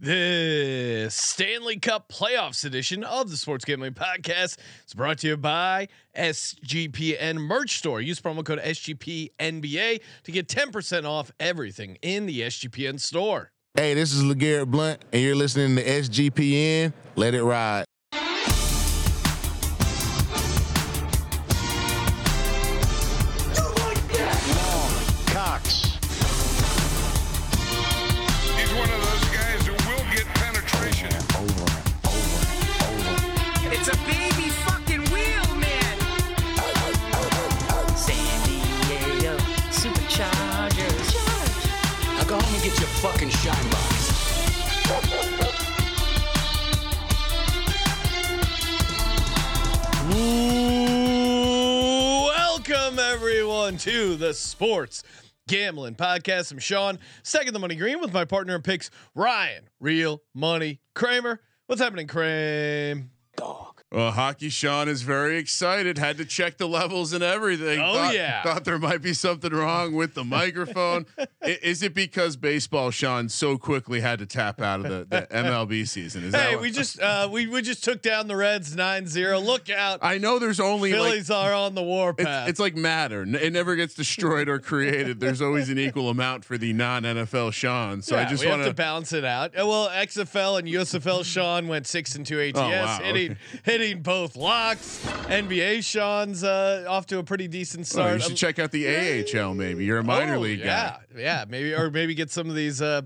The Stanley Cup Playoffs edition of the Sports Gambling Podcast is brought to you by SGPN Merch Store. Use promo code SGPNBA to get 10% off everything in the SGPN store. Hey, this is LeGarrette Blunt, and you're listening to SGPN. Let it ride. The Sports Gambling Podcast. I'm Sean, second the money green with my partner in picks, Ryan, real money Kramer. What's happening, Kramer? Well, Hockey Sean is very excited. Had to check the levels and everything. Oh, thought, yeah. Thought there might be something wrong with the microphone. Is it because baseball Sean so quickly had to tap out of the, the MLB season? Is that Hey, we just uh, we we just took down the Reds 9-0. Look out. I know there's only like Phillies are on the warpath. it's, it's like matter. It never gets destroyed or created. There's always an equal amount for the non NFL Sean. So I just want to balance it out. Well, XFL and USFL Sean went six and two ATS, Oh, wow, hitting okay. hitting both locks. NBA Sean's uh, off to a pretty decent Oh, start. you should Um, check out the AHL. Maybe you're a minor oh, league yeah, guy. yeah, maybe or maybe get some of these uh,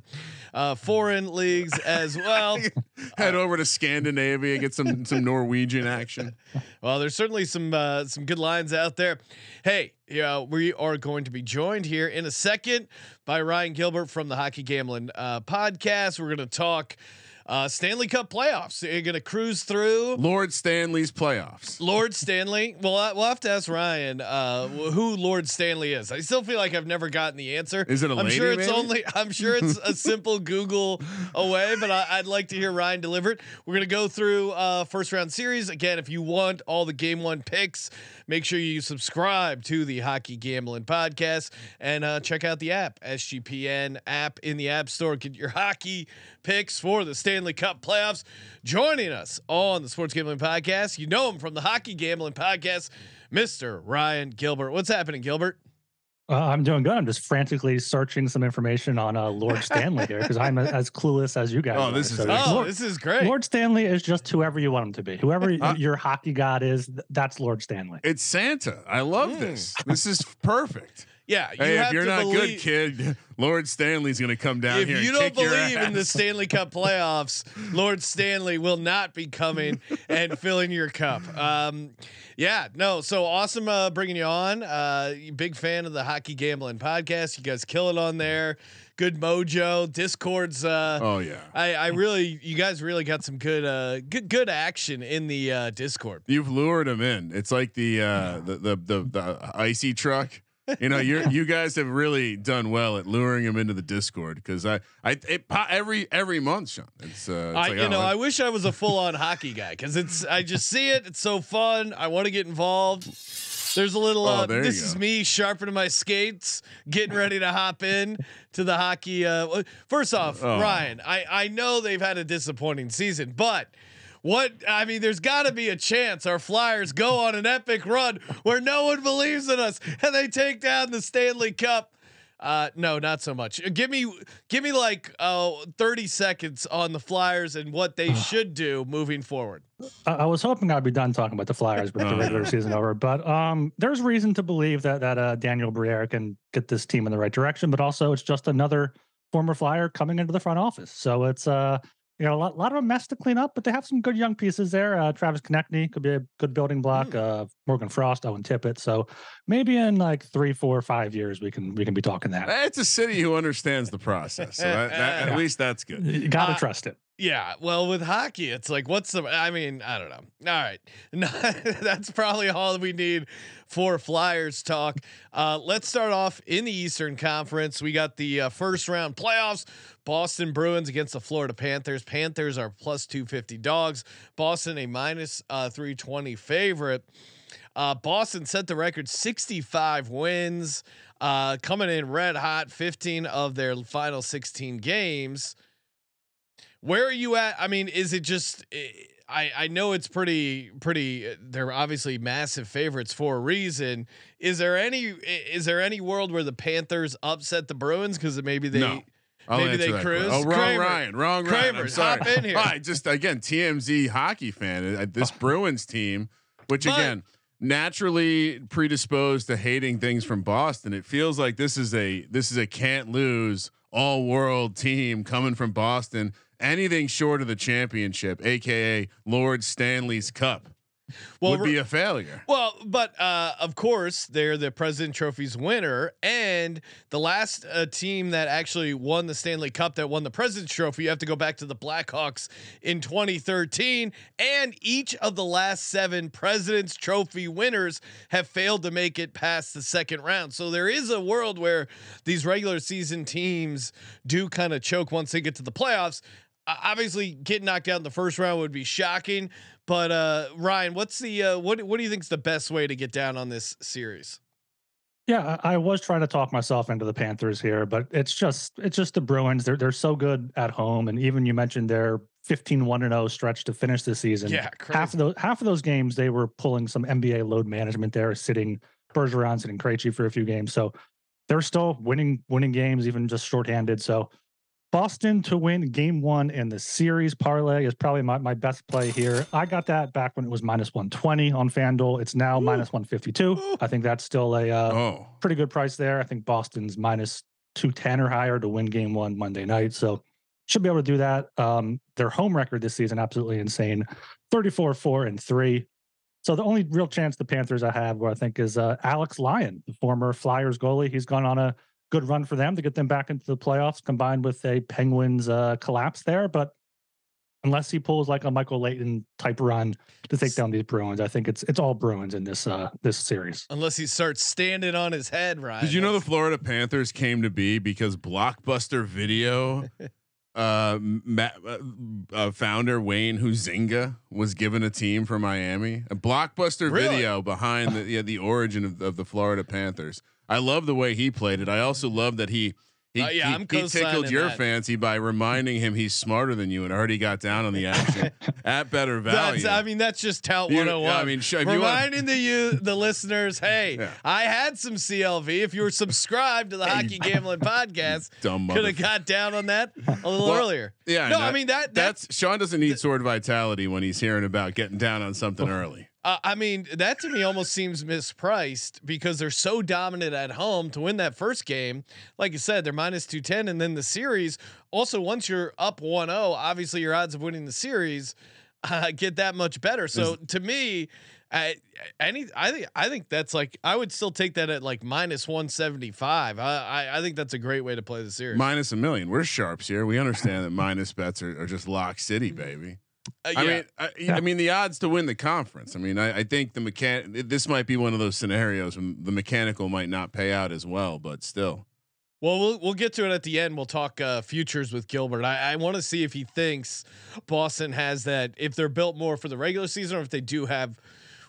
uh, foreign leagues as well. Head over to Scandinavia, get some some Norwegian action. Well, there's certainly some uh, some good lines out there. Hey, yeah, we are going to be joined here in a second by Ryan Gilbert from the Hockey Gambling uh, podcast. We're going to talk uh, Stanley Cup playoffs. You're going to cruise through. Lord Stanley's playoffs. Lord Stanley. Well, I, we'll have to ask Ryan uh, who Lord Stanley is. I still feel like I've never gotten the answer. Is it a I'm lady, sure it's maybe? only. I'm sure it's a simple Google away, but I, I'd like to hear Ryan deliver it. We're gonna go through uh, first round series again. If you want all the game one picks, make sure you subscribe to the Hockey Gambling Podcast and uh, check out the app SGPN app in the App Store. Get your hockey picks for the Stanley Cup playoffs. Joining us on the Sports Gambling Podcast, you know him from the Hockey Gambling Podcast, Mr. Ryan Gilbert. What's happening, Gilbert? Uh, I'm doing good. I'm just frantically searching some information on uh, Lord Stanley here because I'm as clueless as you guys. Oh, are. this is So. Oh, Lord, this is great. Lord Stanley is just whoever you want him to be. Whoever Uh, your hockey god is, that's Lord Stanley. It's Santa. I love Mm. this. This is perfect. yeah, you hey, have if you're to not believe, good, kid, Lord Stanley's gonna come down If here. If you don't believe in the. Stanley Cup playoffs, Lord Stanley will not be coming and filling your cup. Um, yeah, no. So awesome uh, bringing you on. Uh, big fan of the Hockey Gambling Podcast. You guys kill it on there. Good mojo. Discord's. Uh, oh yeah, I, I really, you guys really got some good, uh, good, good action in the uh, Discord. you've lured him in. It's like the uh, the, the the the icy truck. You know, you you guys have really done well at luring him into the Discord because I I it, every every month, Sean. It's, uh, it's I, like, you oh, know, I- I wish I was a full on hockey guy because it's I just see it. It's so fun. I want to get involved. There's a little. Oh, Uh, there this is me sharpening my skates, getting ready to hop in to the hockey. Uh, first off, Oh. Ryan, I I know they've had a disappointing season, but. What I mean, there's got to be a chance our Flyers go on an epic run where no one believes in us and they take down the Stanley Cup. Uh, no, not so much. Give me, give me like uh, 30 seconds on the Flyers and what they should do moving forward. I, I was hoping I'd be done talking about the Flyers with the regular season over, but um, there's reason to believe that that uh, Daniel Briere can get this team in the right direction. But also, it's just another former Flyer coming into the front office. So it's uh, you know, a lot, a lot of a mess to clean up, but they have some good young pieces there. Uh, Travis Konecny could be a good building block. Uh, Morgan Frost, Owen Tippett. So maybe in like three, four, five years, we can we can be talking that. it's a city who understands the process. So that, that, at least that's good. You gotta Uh, trust it. Yeah, well, with hockey, it's like, what's the? I mean, I don't know. All right, that's probably all we need for Flyers talk. Uh, let's start off in the Eastern Conference. We got the uh, first round playoffs. Boston Bruins against the Florida Panthers. Panthers are plus two fifty dogs. Boston a minus uh, three twenty favorite. Uh, Boston set the record 65 wins, uh, coming in red hot, 15 of their final 16 games. Where are you at? I mean, is it just? eh, I I know it's pretty pretty. uh, They're obviously massive favorites for a reason. Is there any is there any world where the Panthers upset the Bruins because maybe they? No. I'll Maybe they cruise? Oh, wrong Kramer. Ryan. Wrong Ryan. Kramer, I'm sorry. hop in here. I just again TMZ hockey fan. uh, This Bruins team, which But- again naturally predisposed to hating things from Boston. It feels like this is a this is a can't lose all world team coming from Boston. Anything short of the championship, aka Lord Stanley's Cup, Well, would be a failure. Well, but uh, of course they're the President Trophy's winner, and the last uh, team that actually won the Stanley Cup that won the President Trophy. You have to go back to the Blackhawks in 2013, and each of the last seven President's Trophy winners have failed to make it past the second round. So there is a world where these regular season teams do kind of choke once they get to the playoffs. Obviously, getting knocked out in the first round would be shocking. But uh, Ryan, what's the uh, what what do you think is the best way to get down on this series? Yeah, I I was trying to talk myself into the Panthers here, but it's just it's just the Bruins. They're they're so good at home, and even you mentioned their 15 1 and 0 stretch to finish the season. Yeah, half of those half of those games they were pulling some NBA load management there, sitting Bergeron, sitting Krejci for a few games. So they're still winning winning games, even just shorthanded. So Boston to win game one in the series parlay is probably my, my best play here. I got that back when it was minus 120 on FanDuel. It's now minus 152. I think that's still a uh, Oh, pretty good price there. I think Boston's minus 210 or higher to win game one Monday night. So should be able to do that. Um, their home record this season, absolutely insane 34 4 and 3. So the only real chance the Panthers I have, where I think is uh, Alex Lyon, the former Flyers goalie. He's gone on a good run for them to get them back into the playoffs, combined with a Penguins uh, collapse there. But unless he pulls like a Michael Leighton type run to take down these Bruins, I think it's it's all Bruins in this uh, this series. Unless he starts standing on his head, right? Did you know the Florida Panthers came to be because Blockbuster Video uh, ma- uh, uh, founder Wayne Huizenga was given a team for Miami? A Blockbuster Really? Video behind the yeah, the origin of, of the Florida Panthers. I love the way he played it. I also love that he. He, Uh, yeah, he, I'm he tickled your that. fancy by reminding him he's smarter than you and already got down on the action at better value. That's, I mean, that's just tout You- 101. I mean, sh- you reminding the you the listeners, hey, Yeah. I had some CLV. If you were subscribed to the Hockey Gambling Podcast, could have got down on that a little Well, earlier. yeah, no, that- I mean that that's That's Sean doesn't need sword vitality when he's hearing about getting down on something early. Uh, I mean, that to me almost seems mispriced because they're so dominant at home to win that first game. Like you said, they're minus 210. And then the series, also, once you're up 1 0, obviously your odds of winning the series uh, get that much better. So to me, I, any, I think, I think that's like, I would still take that at like minus 175. I, I, I think that's a great way to play the series. Minus a million. We're sharps here. We understand that minus bets are, are just lock city, baby. Uh, I yeah. mean, I, I mean the odds to win the conference. I mean, I, I think the mechan. This might be one of those scenarios when the mechanical might not pay out as well, but still. Well, we'll we'll get to it at the end. We'll talk uh, futures with Gilbert. I, I want to see if he thinks Boston has that. If they're built more for the regular season, or if they do have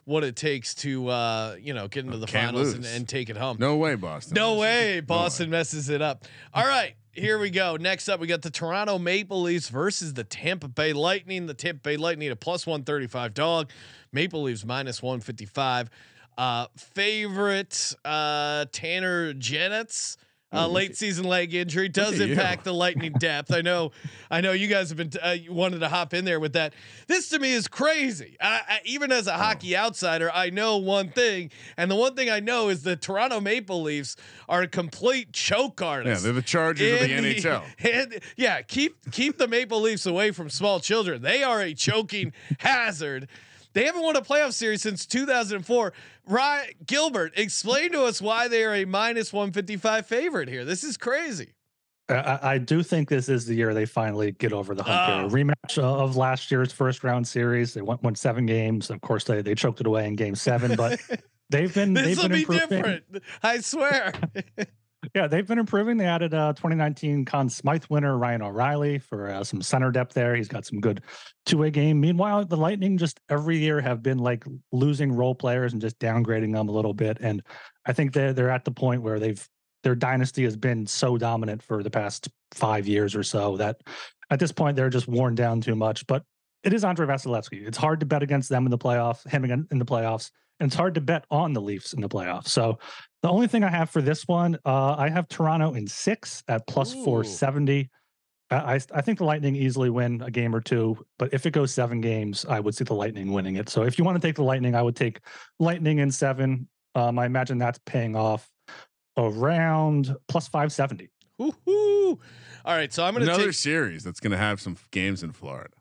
what it takes to uh, you know get into the Can't finals and, and take it home. No way, Boston. No loses. way, No Boston messes it up. All right, here we go. Next up, we got the Toronto Maple Leafs versus the Tampa Bay Lightning. The Tampa Bay Lightning a plus one thirty five dog. Maple Leafs minus one fifty five. Uh, favorite uh, Tanner Jeannot's. Uh, late season leg injury does impact the lightning depth. I know, I know you guys have been uh, you wanted to hop in there with that. This to me is crazy. I, I, even as a hockey outsider, I know one thing, and the one thing I know is the Toronto Maple Leafs are a complete choke artist. Yeah, they're the Chargers of the in NHL. and- yeah, keep keep the Maple Leafs away from small children. They are a choking hazard. They haven't won a playoff series since 2004. Ryan Gilbert, explain to us why they are a minus 155 favorite here. This is crazy. I- I, do think this is the year they finally get over the hump. Oh. Rematch of last year's first round series. They went won seven games. Of course, they they choked it away in game seven, but they've been This they've will been be improving. different. I swear. Yeah, they've been improving. They added uh 2019 Conn Smythe winner Ryan O'Reilly for uh, some center depth there. He's got some good two-way game. Meanwhile, the Lightning just every year have been like losing role players and just downgrading them a little bit. And I think they're they're at the point where they've their dynasty has been so dominant for the past five years or so that at this point they're just worn down too much. But it is Andrei Vasilevskiy. It's hard to bet against them in the playoffs, him in the playoffs, and it's hard to bet on the Leafs in the playoffs. So the only thing I have for this one, uh, I have Toronto in six at plus Ooh. 470. I, I I think the Lightning easily win a game or two, but if it goes seven games, I would see the Lightning winning it. So if you want to take the Lightning, I would take Lightning in seven. Um, I imagine that's paying off around plus 570. Woo-hoo. All right, so I'm going to Another take. series that's going to have some games in Florida.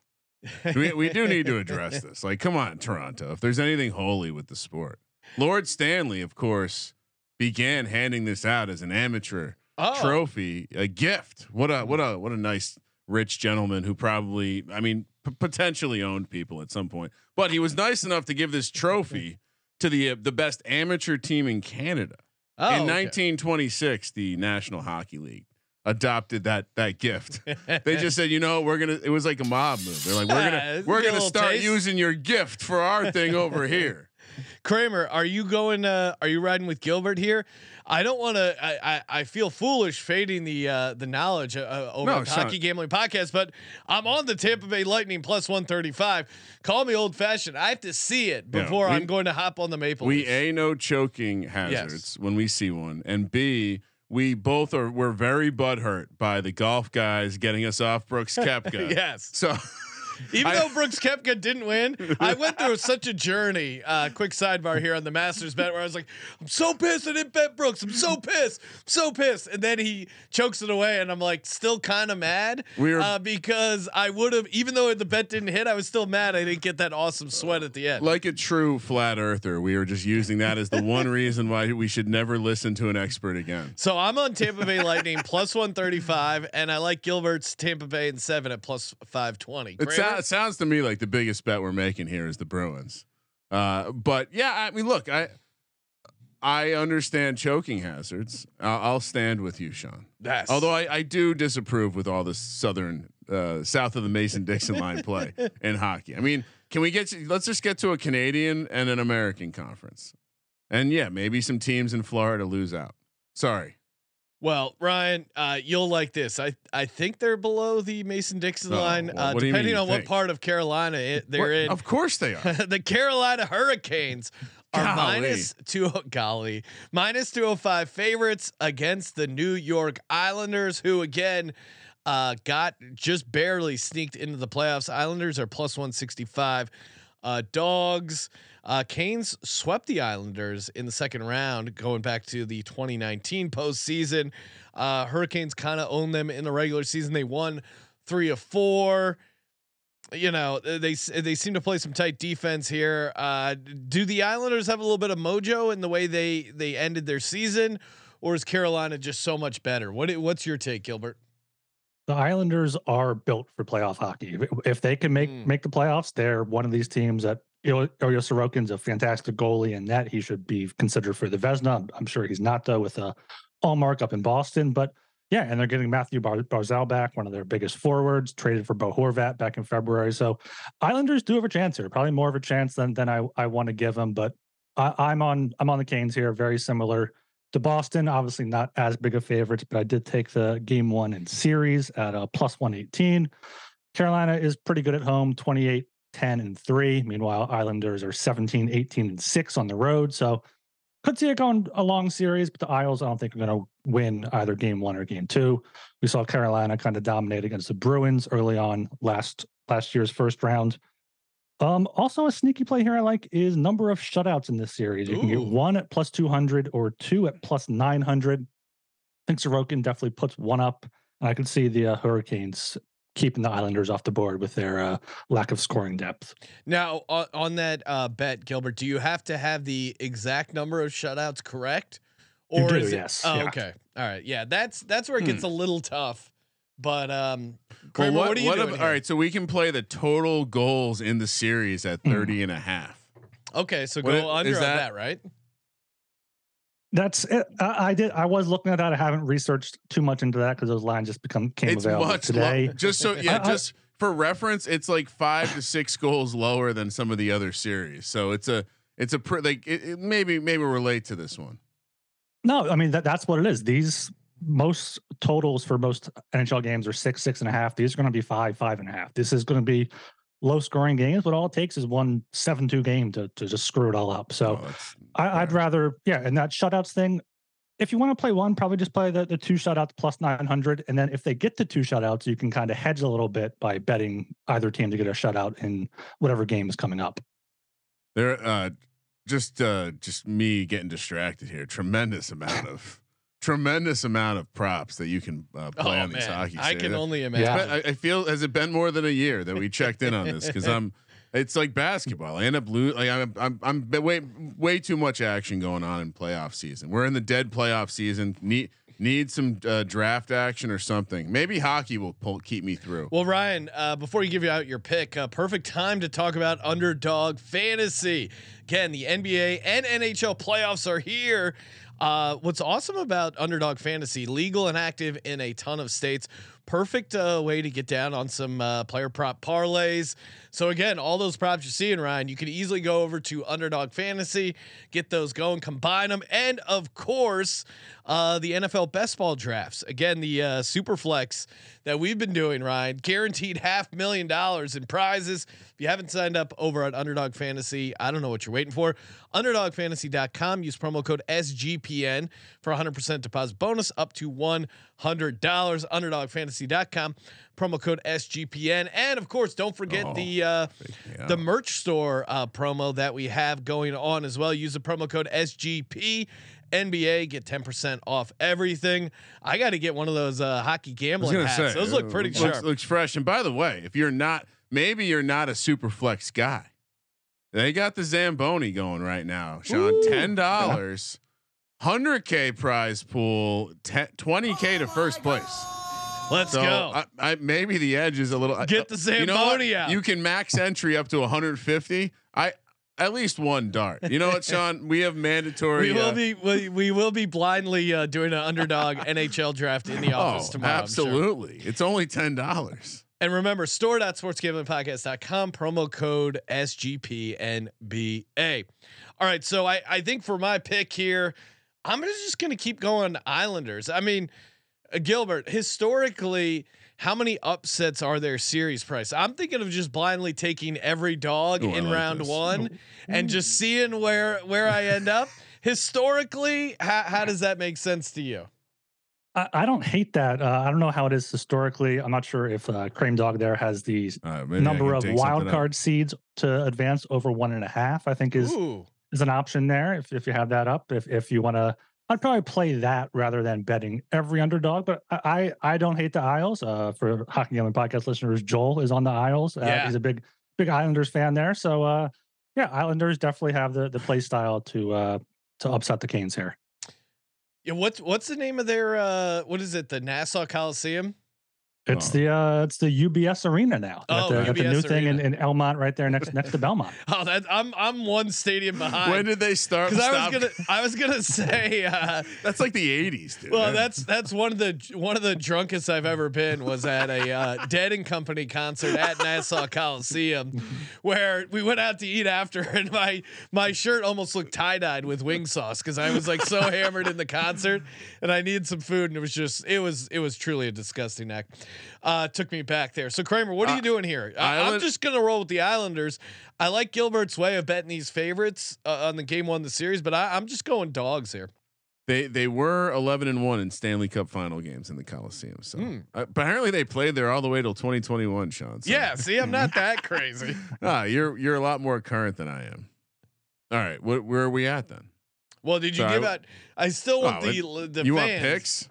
We, we do need to address this. Like, come on, Toronto. If there's anything holy with the sport, Lord Stanley, of course, began handing this out as an amateur Oh. trophy, a gift. What a what a what a nice rich gentleman who probably, I mean, p- potentially owned people at some point. But he was nice enough to give this trophy to the uh, the best amateur team in Canada. Oh, in okay. 1926, the National Hockey League adopted that that gift. they just said, you know, we're gonna. It was like a mob move. They're like, we're gonna we're gonna start taste. using your gift for our thing over here. Kramer, are you going? Uh, are you riding with Gilbert here? I don't want to. I, I I feel foolish fading the uh, the knowledge uh, over No, hockey gambling podcast, but I'm on the Tampa Bay Lightning plus one thirty five. Call me old fashioned. I have to see it Yeah, before we- I'm going to hop on the Maple. We Leafs. a know choking hazards when we see one, and b we both are we're very butthurt by the golf guys getting us off Brooks Koepka. yes. So Even I- though Brooks Koepka didn't win, I went through such a journey. Uh, quick sidebar here on the Masters bet where I was like, I'm so pissed I didn't bet Brooks. I'm so pissed. I'm so pissed. And then he chokes it away, and I'm like, still kind of mad We're- uh, because I would have, even though the bet didn't hit, I was still mad I didn't get that awesome sweat at the end. like a true flat earther, we were just using that as the one reason why we should never listen to an expert again. so I'm on Tampa Bay Lightning plus 135, and I like Gilbert's Tampa Bay and seven at plus 520. It, it sounds to me like the biggest bet we're making here is the Bruins. Uh, but yeah, I mean, look, I I understand choking hazards. I'll, I'll stand with you, Sean. Yes. Although I, I do disapprove with all this southern uh, south of the Mason Dixon line play in hockey. I mean, can we get? To, let's just get to a Canadian and an American conference, and yeah, maybe some teams in Florida lose out. Sorry. Well, Ryan, uh, you'll like this. I I think they're below the Mason Dixon Oh, line, well, uh, depending on what part of Carolina it, they're What- in. Of course they are. the Carolina Hurricanes are Golly. minus two golly minus two hundred five favorites against the New York Islanders, who again uh, got just barely sneaked into the playoffs. Islanders are plus one sixty five. Uh, dogs. Uh, Canes swept the Islanders in the second round, going back to the 2019 postseason. Uh, Hurricanes kind of owned them in the regular season. They won three of four. You know they they seem to play some tight defense here. Uh, do the Islanders have a little bit of mojo in the way they they ended their season, or is Carolina just so much better? What what's your take, Gilbert? The Islanders are built for playoff hockey. If- If they can make Mm. make the playoffs, they're one of these teams that Ilya Sorokin's a fantastic goalie, and that he should be considered for the Vezina. I'm, I'm sure he's not though with a Ullmark up in Boston, but yeah, and they're getting Matthew Bar- Barzal back, one of their biggest forwards, traded for Bo Horvat back in February. So Islanders do have a chance here, probably more of a chance than than I I want to give them. But I, I'm on I'm on the Canes here, very similar to Boston. Obviously not as big of favorites, but I did take the game one in series at a plus 118. Carolina is pretty good at home, 28, 10, and 3. Meanwhile, Islanders are 17, 18, and 6 on the road. So could see it going a long series, but the Isles, I don't think are going to win either game one or game two. We saw Carolina kind of dominate against the Bruins early on last last year's first round. Um, also a sneaky play here I like is number of shutouts in this series. You can get one at plus 200 or two at plus 900. I think Sorokin definitely puts one up. And I can see the uh, Hurricanes keeping the Islanders off the board with their uh, lack of scoring depth. Now on, on that uh, bet, Gilbert, do you have to have the exact number of shutouts correct, or do, is it? yes, Oh, yeah. okay, all right, yeah. That's that's where it gets a little tough. But um, Kramer, Well, what, are you doing? ab- all right, so we can play the total goals in the series at 30 and a half. Okay, so What go i- under is on that- that, right? That's it. I, I did. I was looking at that. I haven't researched too much into that because those lines just become came It's available much today. low. Just so yeah, I- I- just for reference, it's like 5 to 6 goals lower than some of the other series. So it's a it's a pr- like it, it maybe maybe relate to this one. No, I mean that, that's what it is. These most totals for most NHL games are six, six and a half. These are going to be five, five and a half. This is going to be low scoring games, but all it takes is one seven two game to to just screw it all up. So Oh, I, I'd rather, yeah, and that shutouts thing. If you want to play one, probably just play the, the two shutouts plus 900. And then if they get to two shutouts, you can kind of hedge a little bit by betting either team to get a shutout in whatever game is coming up. There, uh, just uh, just me getting distracted here. Tremendous amount of tremendous amount of props that you can uh, play oh on these man, hockey. I can only imagine. been- I, I feel has it been more than a year that we checked in on this because I'm. It's like basketball. I end up losing. Like I'm, I'm, I'm way, way too much action going on in playoff season. We're in the dead playoff season. Need, need some uh, draft action or something. Maybe hockey will pull, keep me through. Well, Ryan, uh, before you give you out your pick, uh, perfect time to talk about underdog fantasy. Again, the NBA and NHL playoffs are here. Uh, what's awesome about underdog fantasy, legal and active in a ton of states. Perfect uh, way to get down on some uh, player prop parlays. So again, all those props you're seeing, Ryan, you can easily go over to Underdog Fantasy, get those going, combine them, and of course, uh, the NFL best ball drafts. Again, the uh, super flex that we've been doing, Ryan, guaranteed half million dollars in prizes. If you haven't signed up over at Underdog Fantasy, I don't know what you're waiting for. UnderdogFantasy.com. Use promo code SGPN for 100% deposit bonus up to $100. UnderdogFantasy.com. Promo code SGPN. And of course, don't forget Oh, the uh, the merch store uh, promo that we have going on as well. Use the promo code SGP. NBA get 10% off everything. I got to get one of those uh, hockey gambling hats. say those look uh, pretty looks, sharp. Looks fresh. And by the way, if you're not, maybe you're not a super flex guy. They got the Zamboni going right now, Sean. Ooh. Ten dollars, hundred k prize pool, twenty k to first place. Let's So go. I, I maybe the edge is a little. Get the you know? Zamboni out. You can max entry up to 150. I at least one dart. You know what, Sean? We have mandatory. we will uh, be we, we will be blindly uh, doing an underdog NHL draft in the office Oh, tomorrow. I'm sure. absolutely. It's only ten dollars. And remember, store.sportsgamblingpodcast.com, promo code SGPNBA. All right. So I, I think for my pick here, I'm just going to keep going Islanders. I mean, uh, Gilbert, historically, how many upsets are there series price? I'm thinking of just blindly taking every dog Ooh, in like round this. one and just seeing where where I end up. Historically, how, how does that make sense to you? I, I don't hate that. Uh, I don't know how it is historically. I'm not sure if uh, Cream Dog there has the Uh, number of wild something up. card seeds to advance over one and a half. I think is Ooh. is an option there if if you have that up. If if you want to, I'd probably play that rather than betting every underdog. But I I, I don't hate the Isles. Uh, for Hockey Gambling Podcast listeners, Joel is on the Isles. Uh, Yeah. he's a big big Islanders fan there. So uh, yeah, Islanders definitely have the the play style to uh to upset the Canes here. Yeah, what's what's the name of their uh what is it? The Nassau Coliseum? It's Oh. the uh it's the UBS Arena now. Got Oh, the, got the UBS new thing in, in Elmont right there next next to Belmont. Oh, that I'm I'm one stadium behind. When did they start? because I was gonna I was gonna say uh That's like the '80s, dude. well that's that's one of the one of the drunkest I've ever been was at a uh, Dead and Company concert at Nassau Coliseum where we went out to eat after and my my shirt almost looked tie-dyed with wing sauce because I was like so hammered in the concert and I needed some food and it was just it was it was truly a disgusting act. Uh took me back there. So Kramer, what are you Uh, doing here? I, I'm Island- just gonna roll with the Islanders. I like Gilbert's way of betting these favorites uh, on the game one of the series, but I, I'm just going dogs here. They they were 11 and one in Stanley Cup final games in the Coliseum. So uh, apparently they played there all the way till 2021, Sean. So. Yeah, see, I'm not that crazy. Ah, you're you're a lot more current than I am. All right, what, where are we at then? Well, did you So I give out? I still want Oh, the the you fans. want picks?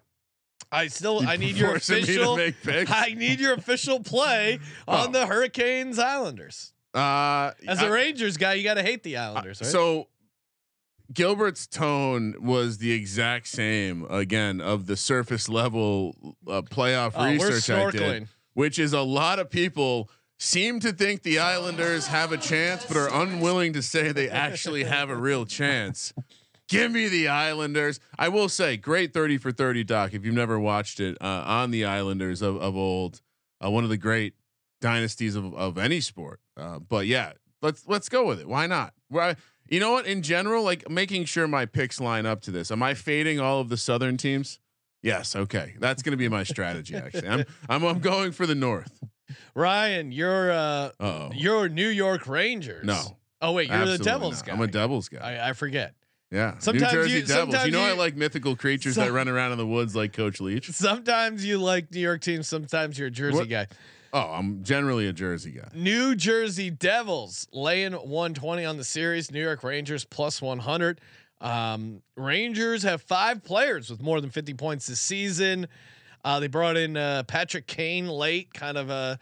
I still You I need your forcing me to official. I need your official play on Oh. the Hurricanes Islanders. Uh, As I- a Rangers guy, you got to hate the Uh, Islanders, right? So Gilbert's tone was the exact same again of the surface level uh, playoff oh, research I did, which is a lot of people seem to think the Islanders have a chance, but are unwilling to say they actually have a real chance. Give me the Islanders. I will say, great 30 for 30 doc. If you've never watched it uh, on the Islanders of, of old, uh, one of the great dynasties of, of any sport. Uh, but yeah, let's let's go with it. Why not? Why You know what? In general, like making sure my picks line up to this. Am I fading all of the Southern teams? Yes. Okay, that's going to be my strategy. Actually, I'm I'm I'm going for the North. Ryan, you're uh, Oh you're New York Rangers. no, Oh wait, you're absolutely the Devils not. guy. I'm a Devils guy. I, I forget. Yeah, Sometimes New Jersey you- Devils. sometimes You know I like mythical creatures Some- that run around in the woods like Coach Leach. Sometimes you like New York teams. Sometimes you're a Jersey What? guy. Oh, I'm generally a Jersey guy. New Jersey Devils laying 120 on the series. New York Rangers plus 100. Um, Rangers have five players with more than 50 points this season. Uh, they brought in uh, Patrick Kane late, kind of a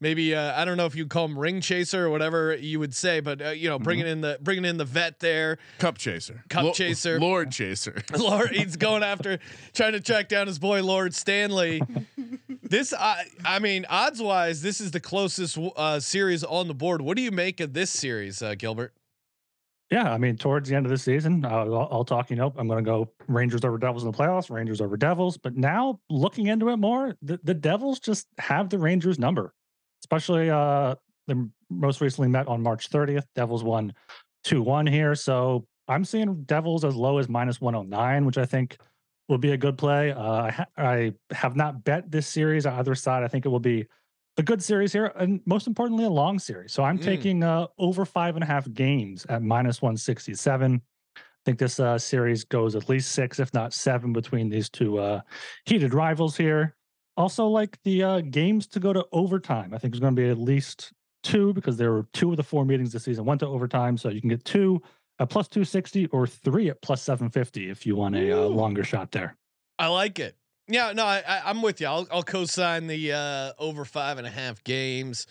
maybe uh, I don't know if you call him ring chaser or whatever you would say, but uh, you know bringing in the bringing in the vet there. Cup chaser. Cup chaser. Lord chaser. Lord, he's going after trying to track down his boy Lord Stanley. This, I, I mean, odds wise, this is the closest uh, series on the board. What do you make of this series, uh, Gilbert? Yeah, I mean, towards the end of the season, uh, I'll, I'll talk. You know, I'm going to go Rangers over Devils in the playoffs, Rangers over Devils. But now, looking into it more, the, the Devils just have the Rangers number. Especially, uh, the most recently met on March 30th. Devils won two one here, so I'm seeing Devils as low as minus 109, which I think will be a good play. Uh, I, ha- I have not bet this series on either side. I think it will be a good series here, and most importantly, a long series. So I'm Mm. taking uh, over five and a half games at minus 167. I think this uh, series goes at least six, if not seven, between these two uh, heated rivals here. Also, like the uh, games to go to overtime. I think there's going to be at least two because there were two of the four meetings this season went to overtime. So you can get two at plus 260 or three at plus 750 if you want a uh, longer shot there. I like it. Yeah, no, I, I, I'm with you. I'll, I'll co-sign the uh, over five and a half games,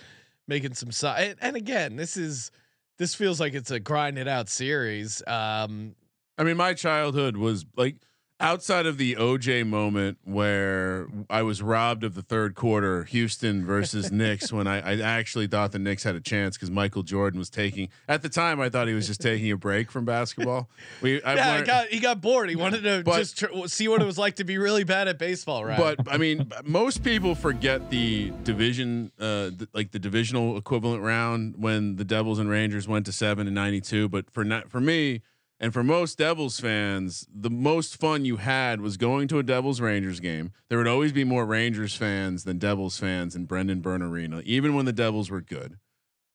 making some side. And, and again, this is this feels like it's a grind it out series. Um, I mean, my childhood was like outside of the OJ moment where I was robbed of the third quarter, Houston versus Knicks, when I, I actually thought the Knicks had a chance because Michael Jordan was taking. At the time, I thought he was just taking a break from basketball. We, I've yeah, I learned- got he got bored. He wanted to But- just tr- see what it was like to be really bad at baseball, right? But I mean, most people forget the division, uh, th- like the divisional equivalent round when the Devils and Rangers went to seven and ninety two. But for not for me and for most Devils fans, the most fun you had was going to a Devils Rangers game. There would always be more Rangers fans than Devils fans in Brendan Byrne Arena, even when the Devils were good.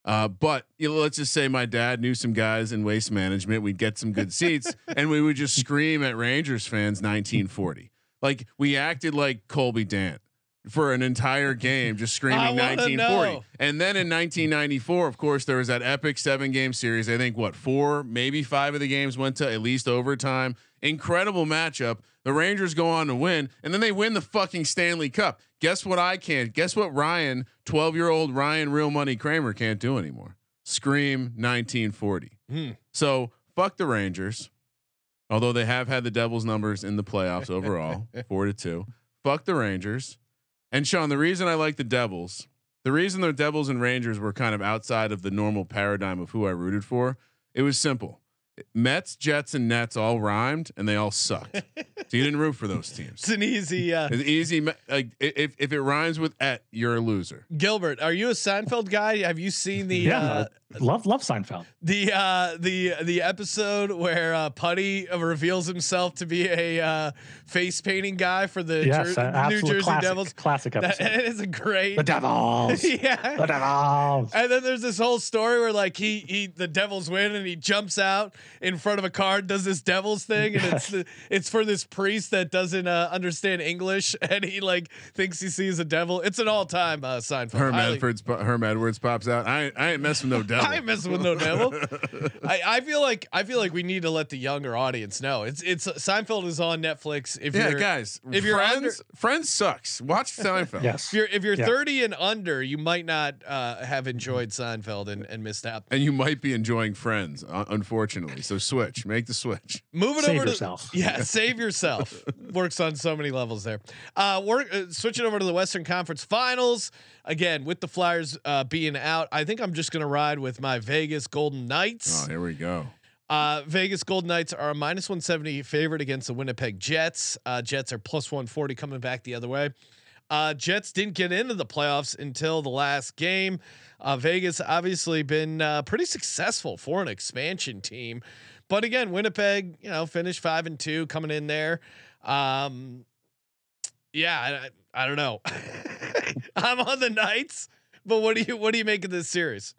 Uh, but you know, let's just say my dad knew some guys in waste management. We'd get some good seats, and we would just scream at Rangers fans 1940. Like we acted like Colby Dant for an entire game, just screaming 1940. know. And then in 1994, of course, there was that epic seven game series. I think what four, maybe five of the games went to at least overtime. Incredible matchup. The Rangers go on to win, and then they win the fucking Stanley Cup. Guess what? I can't. Guess what? Ryan, 12 year old Ryan, real money Kramer can't do anymore. Scream 1940. Hmm. So fuck the Rangers. Although they have had the Devils numbers in the playoffs overall, four to two. Fuck the Rangers. And Sean, the reason I like the Devils, the reason the Devils and Rangers were kind of outside of the normal paradigm of who I rooted for, it was simple. Mets, Jets, and Nets all rhymed, and they all sucked. so you didn't root for those teams. it's an easy. Uh, It's easy. Like if if it rhymes with "et," you're a loser. Gilbert, are you a Seinfeld guy? Have you seen the Yeah, uh, love love Seinfeld. the uh, the the episode where uh, Putty reveals himself to be a uh, face painting guy for the Yes, Jer- New Jersey classic, Devils? classic That episode. it is a great. the Devils. yeah. the. Devils. And then there's this whole story where like he he the Devils win and he jumps out in front of a car, does this Devils thing, and it's the, it's for this priest that doesn't uh, understand English, and he like thinks he sees a devil. It's an all time uh, Seinfeld. Herm Highly- Edwards, Herm Edwards pops out. I ain't- I ain't messing no devil. I ain't messing with no devil. I, I feel like I feel like we need to let the younger audience know. It's it's Seinfeld is on Netflix. If yeah, you're guys. if you're friends, under- Friends sucks. Watch Seinfeld. Yes. if you're if you're Yeah. 30 and under, you might not uh, have enjoyed Seinfeld and, and missed out. and you might be enjoying Friends, uh, unfortunately. So switch, make the switch. Moving Save over yourself. to yeah, save yourself. Works on so many levels there. Uh, work uh, switching over to the Western Conference Finals again with the Flyers uh, being out. I think I'm just gonna ride with my Vegas Golden Knights. Oh, here we go. Uh, Vegas Golden Knights are a minus 170 favorite against the Winnipeg Jets. Uh, Jets are plus 140 coming back the other way. Uh, Jets didn't get into the playoffs until the last game. Uh, Vegas obviously been uh, pretty successful for an expansion team, but again, Winnipeg, you know, finished five and two coming in there. Um, yeah, I, don't know. I'm on the Knights, but what do you what do you make of this series?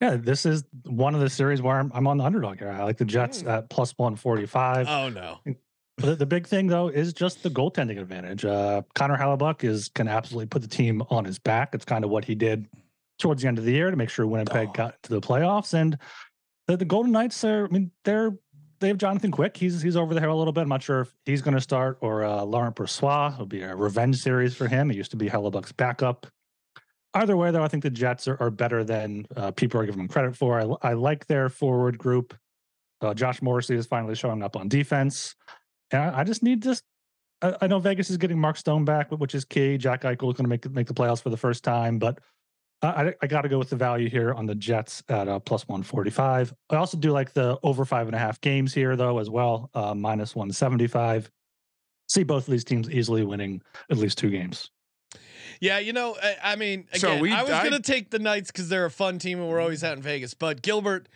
Yeah, this is one of the series where I'm, I'm on the underdog here. I like the Jets Mm. at plus 145. Oh no, the, the big thing though is just the goaltending advantage. Uh, Connor Hellebuyck is can absolutely put the team on his back. It's kind of what he did towards the end of the year to make sure Winnipeg got to the playoffs. And the, the Golden Knights are, I mean, they're they have Jonathan Quick. He's he's over there a little bit. I'm not sure if he's going to start or uh, Laurent Brossoit. It'll be a revenge series for him. He used to be Hellebuyck's backup. Either way, though, I think the Jets are, are better than uh, people are giving them credit for. I, I like their forward group. Uh, Josh Morrissey is finally showing up on defense. And I, I just need this. I, I know Vegas is getting Mark Stone back, which is key. Jack Eichel is going to make make the playoffs for the first time, but I, I, I got to go with the value here on the Jets at uh, plus one forty five. I also do like the over five and a half games here though as well, uh, minus one seventy five. See both of these teams easily winning at least two games. Yeah, you know, I, I mean, So we- I was gonna take the Knights because they're a fun team and we're always out in Vegas. But Gilbert,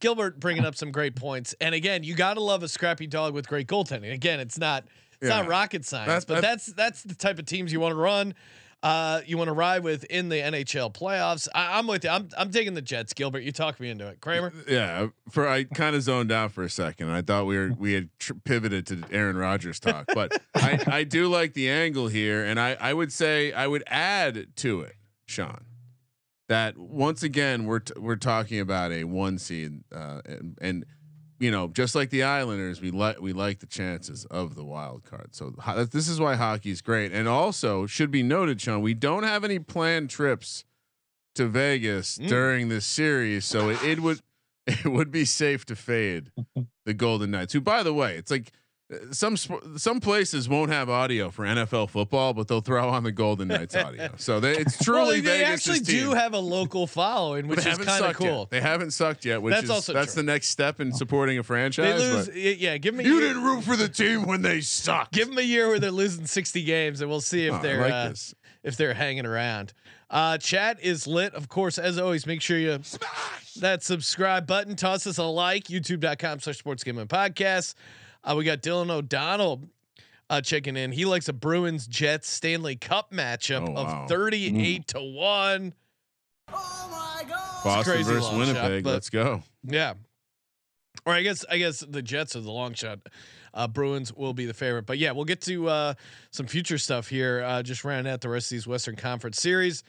Gilbert bringing up some great points. And again, you gotta love a scrappy dog with great goaltending. Again, it's not it's not rocket science, That's- but that- that's that's the type of teams you want to run. Uh, you want to ride with in the NHL playoffs. I, I'm with you. I'm I'm taking the Jets. Gilbert, you talked me into it. Kramer. Yeah, for I kind of zoned out for a second. I thought we were we had tr- pivoted to Aaron Rodgers talk, but I I do like the angle here, and I I would say I would add to it, Sean, that once again we're t- we're talking about a one seed, uh, and, and you know just like the Islanders, we like we like the chances of the wild card. So ho- this is why hockey's great, and also should be noted, Sean, we don't have any planned trips to Vegas Mm. during this series, so it, it would it would be safe to fade the Golden Knights. Who, by the way, it's like some some places won't have audio for NFL football, but they'll throw on the Golden Knights audio. So they, it's truly well, they, Vegas' actually do have a local following, which is kind of sucked yet. cool. They haven't sucked yet, which That's is also that's true. the next step in supporting a franchise. They lose. Yeah, give me you didn't root for the team when they suck. Give them a year where they're losing 60 games, and we'll see if Oh, they're like uh, if they're hanging around. Uh, chat is lit, of course. As always, make sure you smash that subscribe button, toss us a like. YouTube.com slash Sports Gambling Podcast. Uh, we got Dylan O'Donnell uh, checking in. He likes a Bruins Jets Stanley Cup matchup Oh, wow. of 38 to one. Boston crazy versus long shot, Winnipeg. but- Let's go. Yeah. Or I guess I guess the Jets are the long shot. Uh, Bruins will be the favorite, but yeah, we'll get to uh, some future stuff here. Uh, just rounding out the rest of these Western Conference series.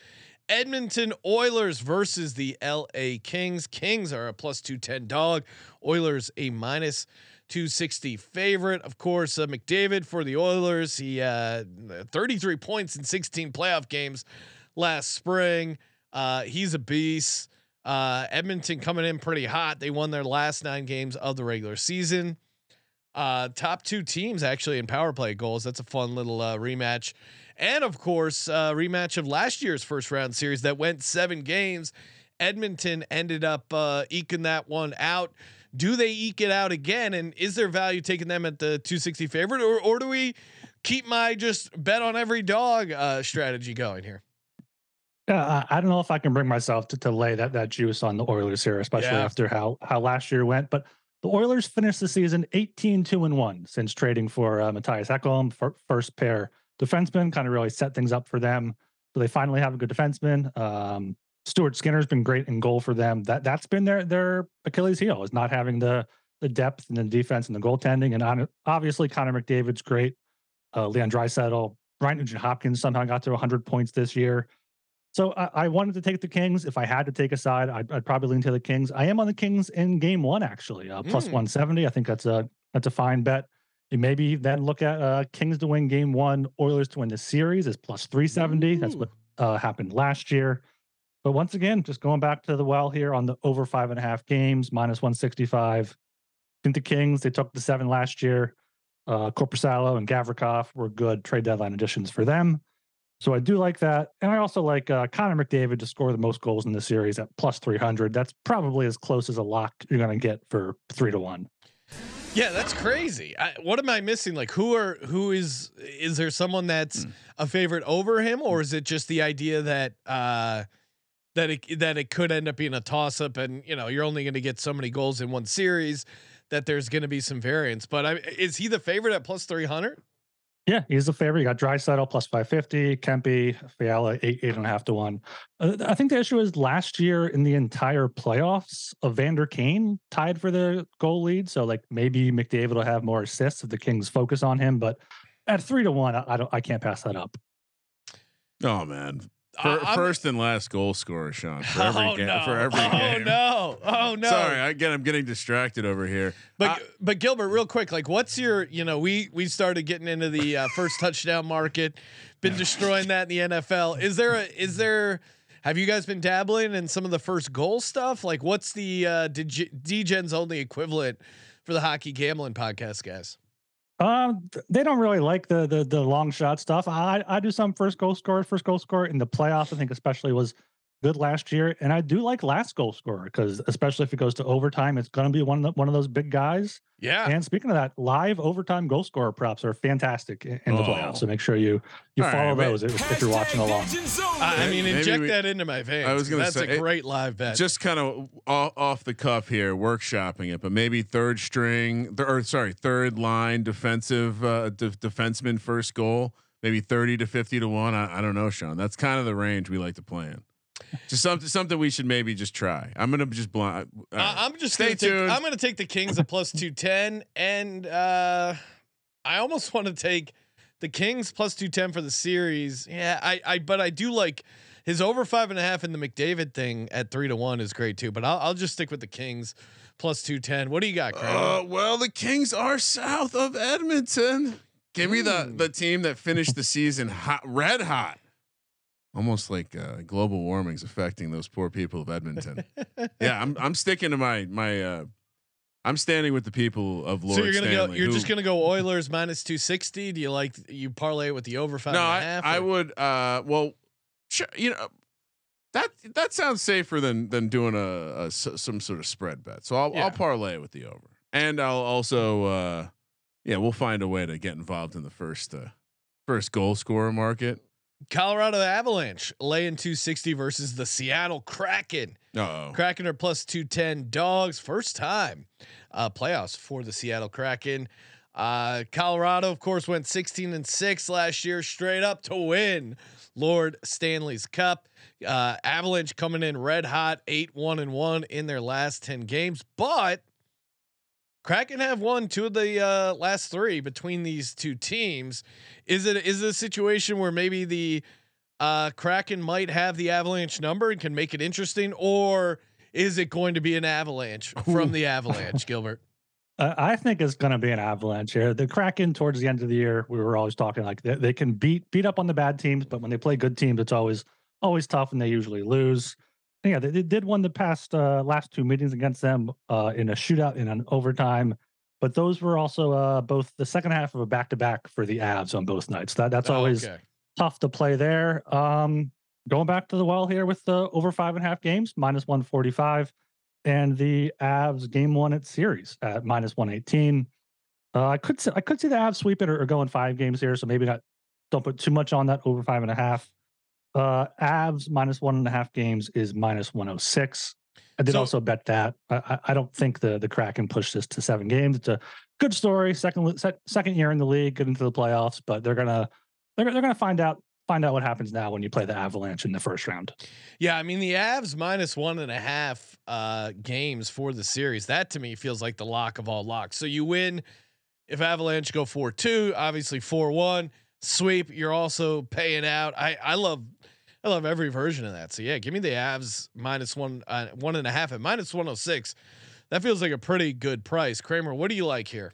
Edmonton Oilers versus the LA Kings. Kings are a plus two ten dog. Oilers a minus two sixty favorite. Of course, uh, McDavid for the Oilers. He uh, thirty three points in sixteen playoff games last spring. Uh, he's a beast. Uh, Edmonton coming in pretty hot. They won their last nine games of the regular season. Uh, top two teams actually in power play goals. That's a fun little uh, rematch. And of course, uh, rematch of last year's first round series that went seven games. Edmonton ended up uh, eking that one out. Do they eke it out again? And is there value taking them at the 260 favorite, or or do we keep my just bet on every dog uh, strategy going here? Yeah, I, don't know if I can bring myself to, to lay that that juice on the Oilers here, especially Yeah. after how how last year went. But the Oilers finished the season 18 2 and 1 since trading for uh, Mattias Ekholm, fir- first pair defenseman, kind of really set things up for them. So they finally have a good defenseman. Um, Stuart Skinner's been great in goal for them. That that's been their their Achilles heel is not having the the depth and the defense and the goaltending. And on, obviously Connor McDavid's great. Uh, Leon Draisaitl, Ryan Nugent Hopkins somehow got to 100 points this year. So I, I wanted to take the Kings. If I had to take a side, I'd, I'd probably lean to the Kings. I am on the Kings in Game One actually, uh, plus Mm. 170. I think that's a that's a fine bet. You maybe then look at uh, Kings to win Game One, Oilers to win the series is plus 370. That's what uh, happened last year. But once again, just going back to the well here on the over five and a half games, minus 165. I think the Kings, they took the seven last year. Uh, Korpisalo and Gavrikov were good trade deadline additions for them. So I do like that. And I also like uh, Connor McDavid to score the most goals in the series at plus 300. That's probably as close as a lock you're going to get for three to one. Yeah, that's crazy. I, what am I missing? Like, who are who is is there someone that's Hmm. a favorite over him, or is it just the idea that uh that it that it could end up being a toss up, and you know you're only going to get so many goals in one series, that there's going to be some variance. But I, is he the favorite at plus three hundred? Yeah, he's the favorite. You got Draisaitl plus 550, Kempe, Fiala, eight, eight and a half to one. Uh, I think the issue is last year in the entire playoffs, Evander Kane tied for the goal lead. So, like, maybe McDavid will have more assists if the Kings focus on him. But at three to one, I, I don't, I can't pass that up. Oh man, Fir- I'm- first and last goal scorer, Sean. For every oh game. no! For every oh game. no! Oh no! Sorry, again, I'm getting distracted over here. But but Gilbert, real quick, like, what's your you know we we started getting into the uh, first touchdown market, been destroying that in the NFL. Is there a is there have you guys been dabbling in some of the first goal stuff? Like, what's the uh, Dg- DGen's only equivalent for the hockey gambling podcast guys? Um, they don't really like the the the long shot stuff. I I do some first goal scorer, first goal scorer in the playoffs. I think especially was good last year, and I do like last goal scorer because especially if it goes to overtime, it's going to be one of the, one of those big guys. Yeah, And speaking of that, live overtime goal scorer props are fantastic i- in the Oh. playoffs. So make sure you you All right, follow wait. those if, if you're watching along. I, I mean, Maybe inject we- that into my veins. I was 'cause gonna say that's say, a it- great live bet. just kind of off, off the cuff here, workshopping it, but maybe third string, th- or sorry, third line defensive uh, de- defenseman first goal, maybe thirty to fifty to one. I, I don't know, Sean. That's kind of the range we like to play in. Just something, something we should maybe just try. I'm gonna just blind. I- I'm just Stay gonna take, tuned. I'm gonna take the Kings at plus two ten, and uh, I almost want to take the Kings plus two ten for the series. Yeah, I, I, but I do like his over five and a half in the McDavid thing at three to one is great too. But I'll, I'll just stick with the Kings plus two ten. What do you got, Craig? Uh, well, the Kings are south of Edmonton. Give me the the team that finished the season hot, red hot. Almost like uh, global warming's affecting those poor people of Edmonton. yeah, I'm I'm sticking to my my. Uh, I'm standing with the people of Lord so you're gonna Stanley. go. You're who- just gonna go Oilers minus two sixty. Do you like you parlay it with the over five no, and a I, half? I would. Uh, well, sure, you know that that sounds safer than than doing a some sort of spread bet. So I'll Yeah. I'll parlay with the over, and I'll also uh, yeah, we'll find a way to get involved in the first uh, first goal scorer market. Colorado Avalanche laying two sixty versus the Seattle Kraken. Oh, Kraken are plus 210 dogs. First time uh, playoffs for the Seattle Kraken. Uh, Colorado, of course, went 16 and 6 last year straight up to win Lord Stanley's Cup. Uh, Avalanche coming in red hot, 8 1 and 1 in their last 10 games. But Kraken have won two of the uh, last three between these two teams. Is it is it a situation where maybe the uh, Kraken might have the Avalanche number and can make it interesting, or is it going to be an Avalanche from the Avalanche, Gilbert? Uh, I think it's going to be an avalanche here. The Kraken towards the end of the year, we were always talking like they, they can beat beat up on the bad teams, but when they play good teams, it's always always tough, and they usually lose. Yeah, they, they did win the past uh, last two meetings against them uh, in a shootout in an overtime, but those were also uh, both the second half of a back to back for the Avs on both nights. That that's Oh, always okay. tough to play there. Um, going back to the well here with the over five and a half games, minus 145, and the Avs game one at series at minus 118. Uh, I could see, I could see the Avs sweep it or, or going five games here, so maybe not. Don't put too much on that over five and a half. Uh, Avs minus one and a half games is minus 106. I did So- also bet that. I, I- don't think the the Kraken push this to seven games. It's a good story. Second se- second year in the league, get into the playoffs, but they're gonna they're, they're gonna find out find out what happens now when you play the Avalanche in the first round. Yeah, I mean the Avs minus one and a half uh, games for the series. That to me feels like the lock of all locks. So you win if Avalanche go four two, obviously four one sweep. You're also paying out. I I love I love every version of that. So yeah, give me the Avs minus one uh, one and a half at minus one hundred six. That feels like a pretty good price. Kramer, what do you like here?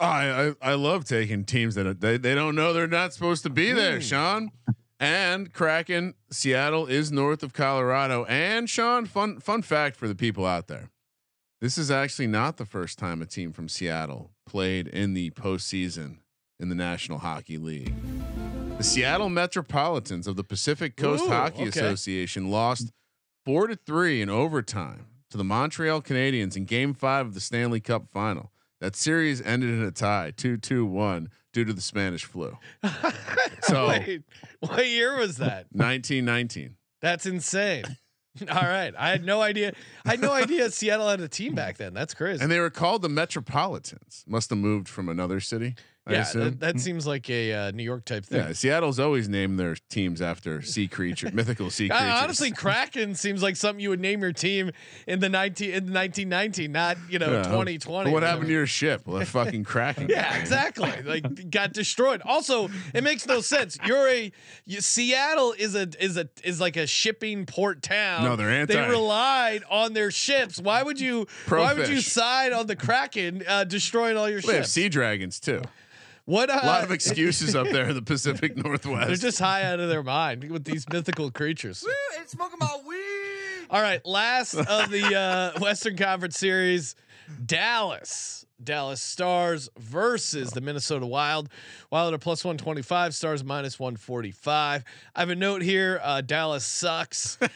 I, I I love taking teams that they they don't know they're not supposed to be there, Mm. Sean. And Kraken, Seattle is north of Colorado. And Sean, fun fun fact for the people out there. This is actually not the first time a team from Seattle played in the postseason in the National Hockey League. The Seattle Metropolitans of the Pacific Coast Ooh, Hockey okay. Association lost four to three in overtime to the Montreal Canadiens in Game Five of the Stanley Cup Final. that series ended in a tie, 2-2-1, due to the Spanish flu. So- Wait, what year was that? 1919. That's insane. All right, I had no idea. I had no idea Seattle had a team back then. That's crazy. And they were called the Metropolitans. Must have moved from another city. Yeah, that, that seems like a uh, New York type thing. yeah, Seattle's always named their teams after sea creature, mythical sea creatures. Uh, honestly, Kraken seems like something you would name your team in the nineteen in nineteen ninety, not you know Yeah. twenty twenty. What happened to your ship? Well, that fucking Kraken. Yeah, exactly. Like got destroyed. Also, it makes no sense. You're a you, Seattle is a is a is like a shipping port town. No, they're anti. They relied on their ships. Why would you? Pro why would you side on the Kraken uh, destroying all your ships? They have sea dragons too. What uh, A lot of excuses up there in the Pacific Northwest. They're just high out of their mind with these mythical creatures. It's smoking my weed. All right, last of the uh, Western Conference series, Dallas. Dallas Stars versus the Minnesota Wild. Wild are plus 125, Stars minus 145. I have a note here. Uh, Dallas sucks.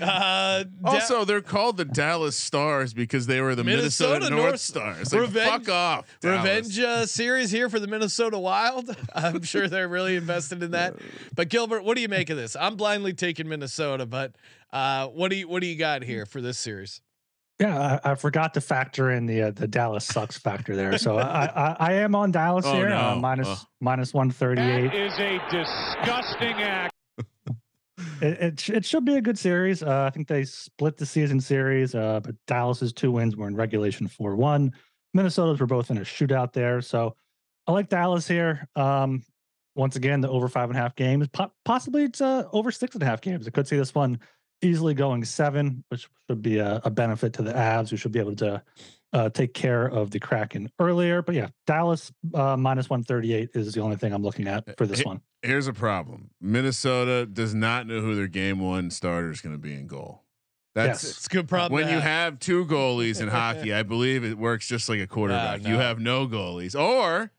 uh, Da- also, they're called the Dallas Stars because they were the Minnesota, Minnesota North, North- Stars. Like, Revenge- fuck off. Dallas. revenge uh, series here for the Minnesota Wild. I'm sure they're really invested in that. But Gilbert, what do you make of this? I'm blindly taking Minnesota, but uh, what do you what do you got here for this series? Yeah, I, I forgot to factor in the uh, the Dallas sucks factor there. So I, I I am on Dallas Oh, here, uh, minus Oh. minus one thirty eight. is a disgusting act. It, it it should be a good series. Uh, I think they split the season series, uh, but Dallas's two wins were in regulation four one. Minnesota's were both in a shootout there, so I like Dallas here. Um, once again, the over five and a half games, po- possibly it's uh, over six and a half games. I could see this one easily going seven, which should be a, a benefit to the Avs, who should be able to uh, take care of the Kraken earlier. But yeah, Dallas uh, minus one thirty eight is the only thing I'm looking at for this Hey, one. Here's a problem. Minnesota does not know who their game one starter is going to be in goal. That's Yes. It's a good problem. when you have. have two goalies in hockey, I believe it works just like a quarterback. You no. have no goalies. Or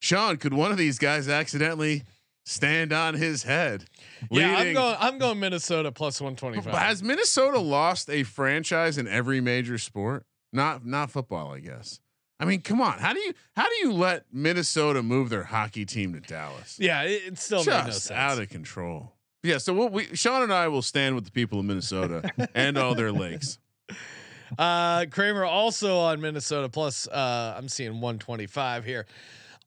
Sean, could one of these guys accidentally stand on his head? Yeah, I'm going. I'm going Minnesota plus one twenty five. Has Minnesota lost a franchise in every major sport? Not not football, I guess. I mean, come on. How do you how do you let Minnesota move their hockey team to Dallas? Yeah, it, it still made no Just sense. out of control. Yeah, so we'll, we Sean and I will stand with the people of Minnesota and all their lakes. Uh, Kramer also on Minnesota plus. Uh, I'm seeing 125 here.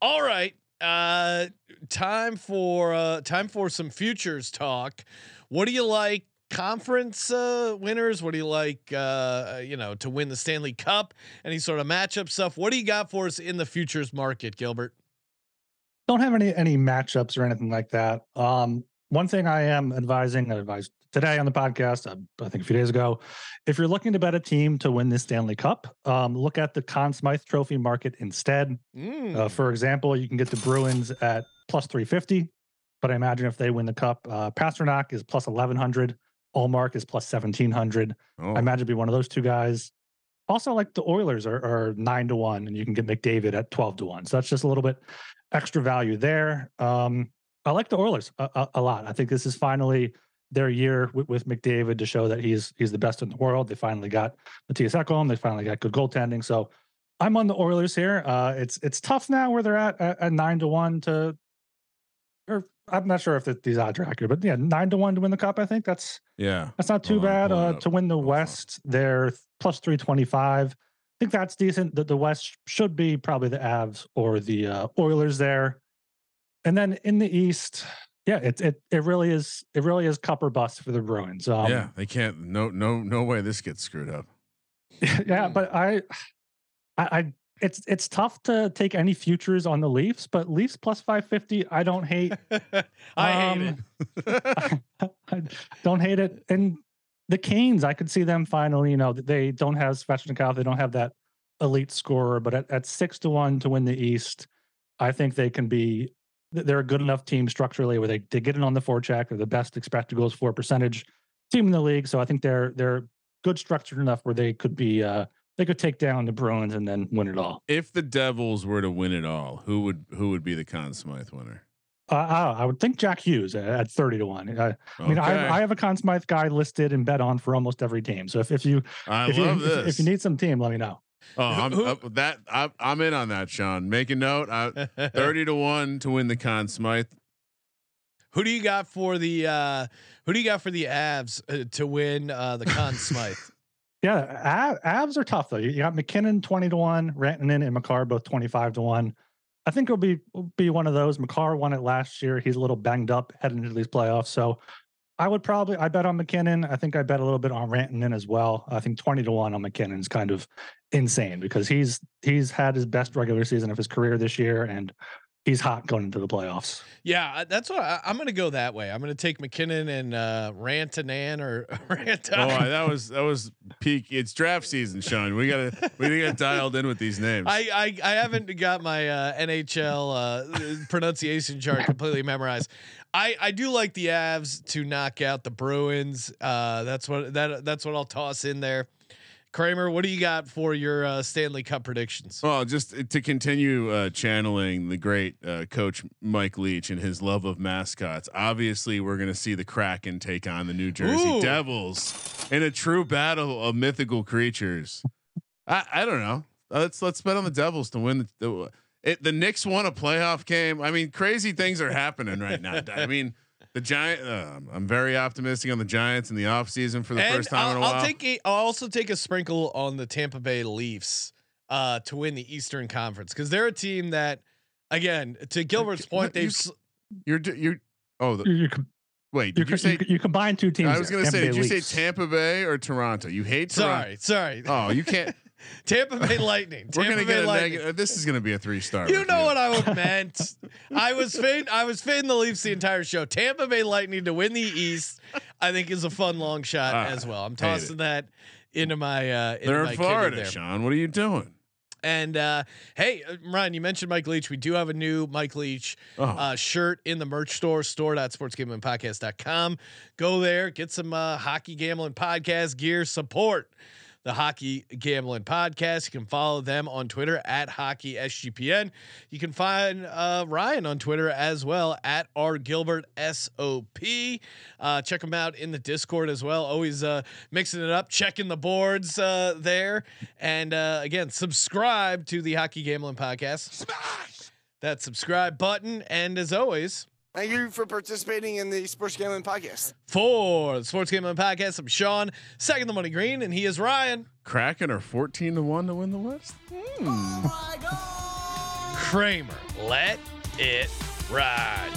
All right. Uh, time for uh, time for some futures talk. What do you like? Conference uh, winners. What do you like? Uh, you know, to win the Stanley Cup. Any sort of matchup stuff. What do you got for us in the futures market, Gilbert? don't have any any matchups or anything like that. Um, one thing I am advising, I advised today on the podcast, uh, I think a few days ago, if you're looking to bet a team to win the Stanley Cup, um, look at the Conn Smythe Trophy market instead. Mm. Uh, for example, you can get the Bruins at plus 350, but I imagine if they win the cup, uh, Pastrnak is plus 1100, Ullmark is plus 1700. Oh, I imagine it'd be one of those two guys. Also, like the Oilers are, are nine to one, and you can get McDavid at twelve to one. So that's just a little bit extra value there. Um, I like the Oilers a, a, a lot. I think this is finally their year with, with McDavid to show that he's he's the best in the world. They finally got Mattias Ekholm. They finally got good goaltending. So I'm on the Oilers here. Uh, it's it's tough now where they're at, at at nine to one to, or I'm not sure if the, these odds are accurate, but yeah, nine to one to win the cup. I think that's yeah. that's not too on, bad. Uh, to win the West, they're plus 325. I think that's decent. That the West should be probably the Avs or the uh, Oilers there. And then in the East, yeah, it, it it really is it really is cup or bust for the Bruins. Um, yeah, they can't. No, no, no way. This gets screwed up. yeah, but I, I, I, it's it's tough to take any futures on the Leafs, but Leafs plus 550, I don't hate. I hate Um, it. I don't hate it. And the Canes, I could see them finally, you know, they don't have Svechnikov, they don't have that elite scorer, but at, at six to one to win the East, I think they can be they're a good enough team structurally where they, they get it on the four forecheck. They're the best expected goals for percentage team in the league. So I think they're they're good structured enough where they could be uh they could take down the Bruins and then win it all. if the Devils were to win it all, who would who would be the Conn Smythe winner? Uh, I, I would think Jack Hughes at, at 30 to 1. I, I mean, I, I have a Conn Smythe guy listed and bet on for almost every team. So if, if you I if you love if, this. if you need some team, let me know. Oh, I'm uh, that I'm, I'm in on that, Sean. Make a note. I, Thirty to one to win the Conn Smythe. Who do you got for the uh who do you got for the Avs uh, to win uh the Conn Smythe? Yeah, ab- abs are tough though. You you got MacKinnon twenty to one, Rantanen and Makar both twenty five to one. I think it'll be will be one of those. Makar won it last year. He's a little banged up heading into these playoffs, so I would probably I bet on MacKinnon. I think I bet a little bit on Rantanen as well. I think twenty to one on MacKinnon is kind of insane because he's he's had his best regular season of his career this year, and he's hot going into the playoffs. Yeah, that's what I, I'm going to go that way. I'm going to take MacKinnon and uh, Rantanen or Rant. Oh, that was that was peak. It's draft season, Sean. We gotta we gotta dialed in with these names. I, I I haven't got my uh, NHL uh, pronunciation chart completely memorized. I, I do like the Avs to knock out the Bruins. Uh, that's what that that's what I'll toss in there. Kramer, what do you got for your uh, Stanley Cup predictions? Well, just to continue uh, channeling the great uh, coach Mike Leach and his love of mascots. Obviously, we're going to see the Kraken take on the New Jersey Ooh. Devils in a true battle of mythical creatures. I, I don't know. Let's let's bet on the Devils to win the. the it, the Knicks won a playoff game. I mean, crazy things are happening right now. I mean, the Giant. Uh, I'm very optimistic on the Giants in the offseason for the and first time I'll, in a while. I'll take a, I'll also take a sprinkle on the Tampa Bay Leafs uh, to win the Eastern Conference because they're a team that, again, to Gilbert's point, they've s- you're you're. Oh, the, You, you, com- wait. you, Did you say you, you combine two teams. I was gonna say, Tampa did Bay you say Tampa Bay or Toronto? You hate Toronto. sorry, sorry, Oh, you can't. Tampa Bay Lightning. we're gonna Bay get a Lightning. negative. This is gonna be a three star. You know what I meant. I was fading. I was fading the Leafs the entire show. Tampa Bay Lightning to win the East, I think is a fun long shot Ah, as well. I'm tossing that into my uh into They're my in Florida, there. Sean. What are you doing? And uh hey, uh, Ryan, you mentioned Mike Leach. We do have a new Mike Leach Oh, uh, shirt in the merch store, store.sportsgamblingpodcast.com. Go there, get some uh, hockey gambling podcast gear, support the Hockey Gambling Podcast. You can follow them on Twitter at Hockey SGPN. You can find uh, Ryan on Twitter as well at R Gilbert SOP. Uh, check them out in the Discord as well. Always uh, mixing it up, checking the boards uh, there. And uh, again, subscribe to the Hockey Gambling Podcast. Smash that subscribe button. And as always, Thank you for participating in the Sports Gambling Podcast. for the Sports Gambling Podcast, I'm Sean, second the money green, and he is Ryan. Kraken are fourteen to one to win the West. Hmm. Kramer. Let it ride.